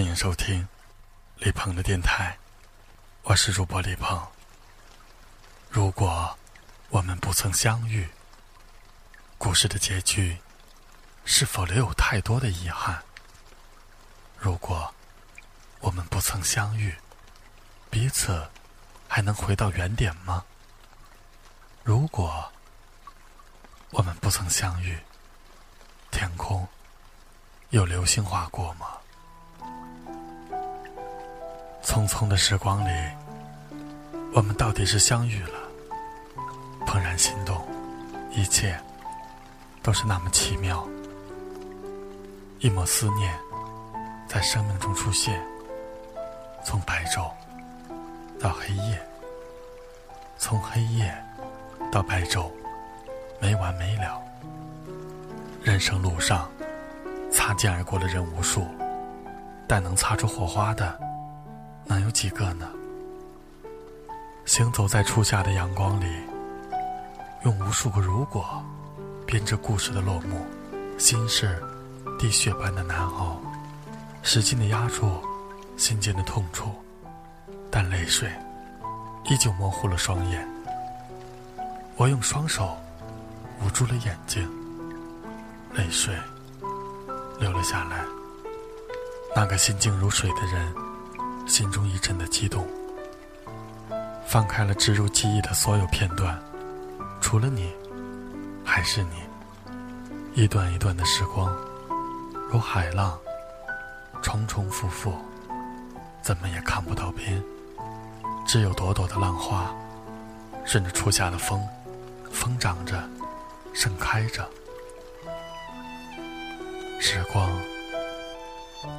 欢迎收听李鹏的电台，我是主播李鹏。如果我们不曾相遇，故事的结局是否留有太多的遗憾？如果我们不曾相遇，彼此还能回到原点吗？如果我们不曾相遇，天空有流星划过吗？匆匆的时光里，我们到底是相遇了，怦然心动，一切都是那么奇妙。一抹思念在生命中出现，从白昼到黑夜，从黑夜到白昼，没完没了。人生路上，擦肩而过的人无数，但能擦出火花的。能有几个呢？行走在初夏的阳光里，用无数个如果编织故事的落幕，心事滴血般的难熬，使劲的压住心间的痛楚，但泪水依旧模糊了双眼。我用双手捂住了眼睛，泪水流了下来。那个心静如水的人。心中一阵的激动，放开了植入记忆的所有片段，除了你，还是你。一段一段的时光，如海浪，重重复复，怎么也看不到边。只有朵朵的浪花，顺着初夏的风，疯长着，盛开着。时光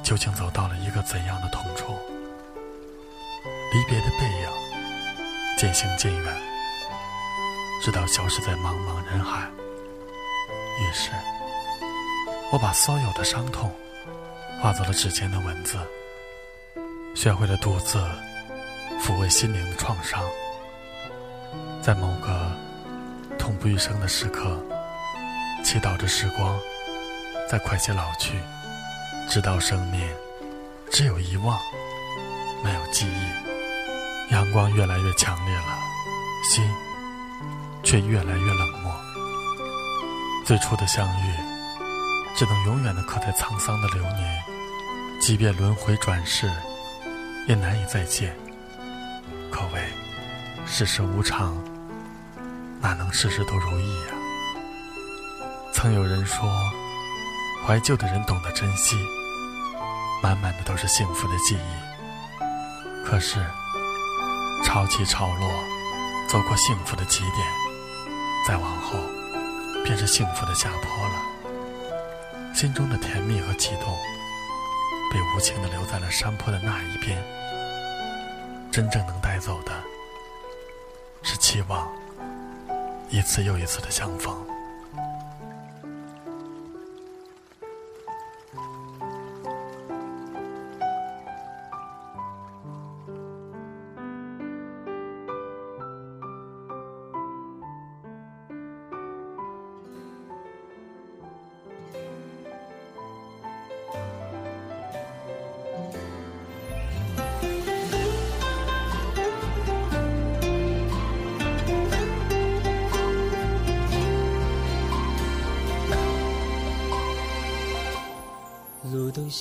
究竟走到了一个怎样的痛处？离别的背影渐行渐远，直到消失在茫茫人海。于是，我把所有的伤痛化作了指尖的文字，学会了独自抚慰心灵的创伤。在某个痛不欲生的时刻，祈祷着时光再快些老去，直到生命只有遗忘，没有记忆。阳光越来越强烈了，心却越来越冷漠。最初的相遇，只能永远的刻在沧桑的流年，即便轮回转世，也难以再见。可谓世事无常，哪能事事都如意呀？曾有人说，怀旧的人懂得珍惜，满满的都是幸福的记忆。可是。潮起潮落，走过幸福的起点，再往后，便是幸福的下坡了。心中的甜蜜和激动，被无情的留在了山坡的那一边。真正能带走的，是期望一次又一次的相逢。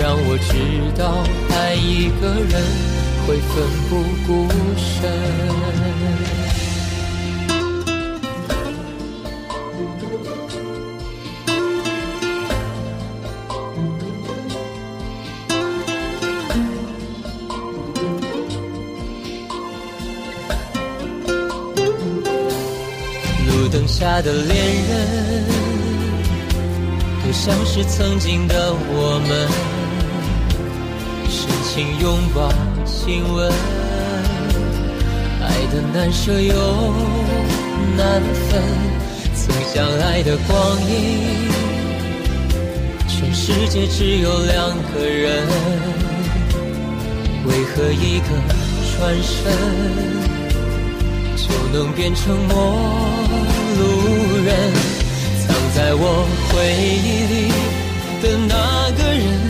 让我知道。爱一个人会奋不顾身。路灯下的恋人，都像是曾经的我们，深情拥抱亲吻，爱的难舍又难分，曾相爱的光阴，全世界只有两个人，为何一个转身就能变成陌？路人，藏在我回忆里的那个人，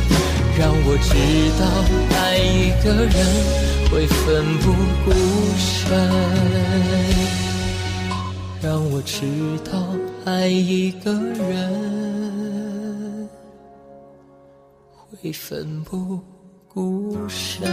让我知道爱一个人会奋不顾身。让我知道爱一个人会奋不顾身。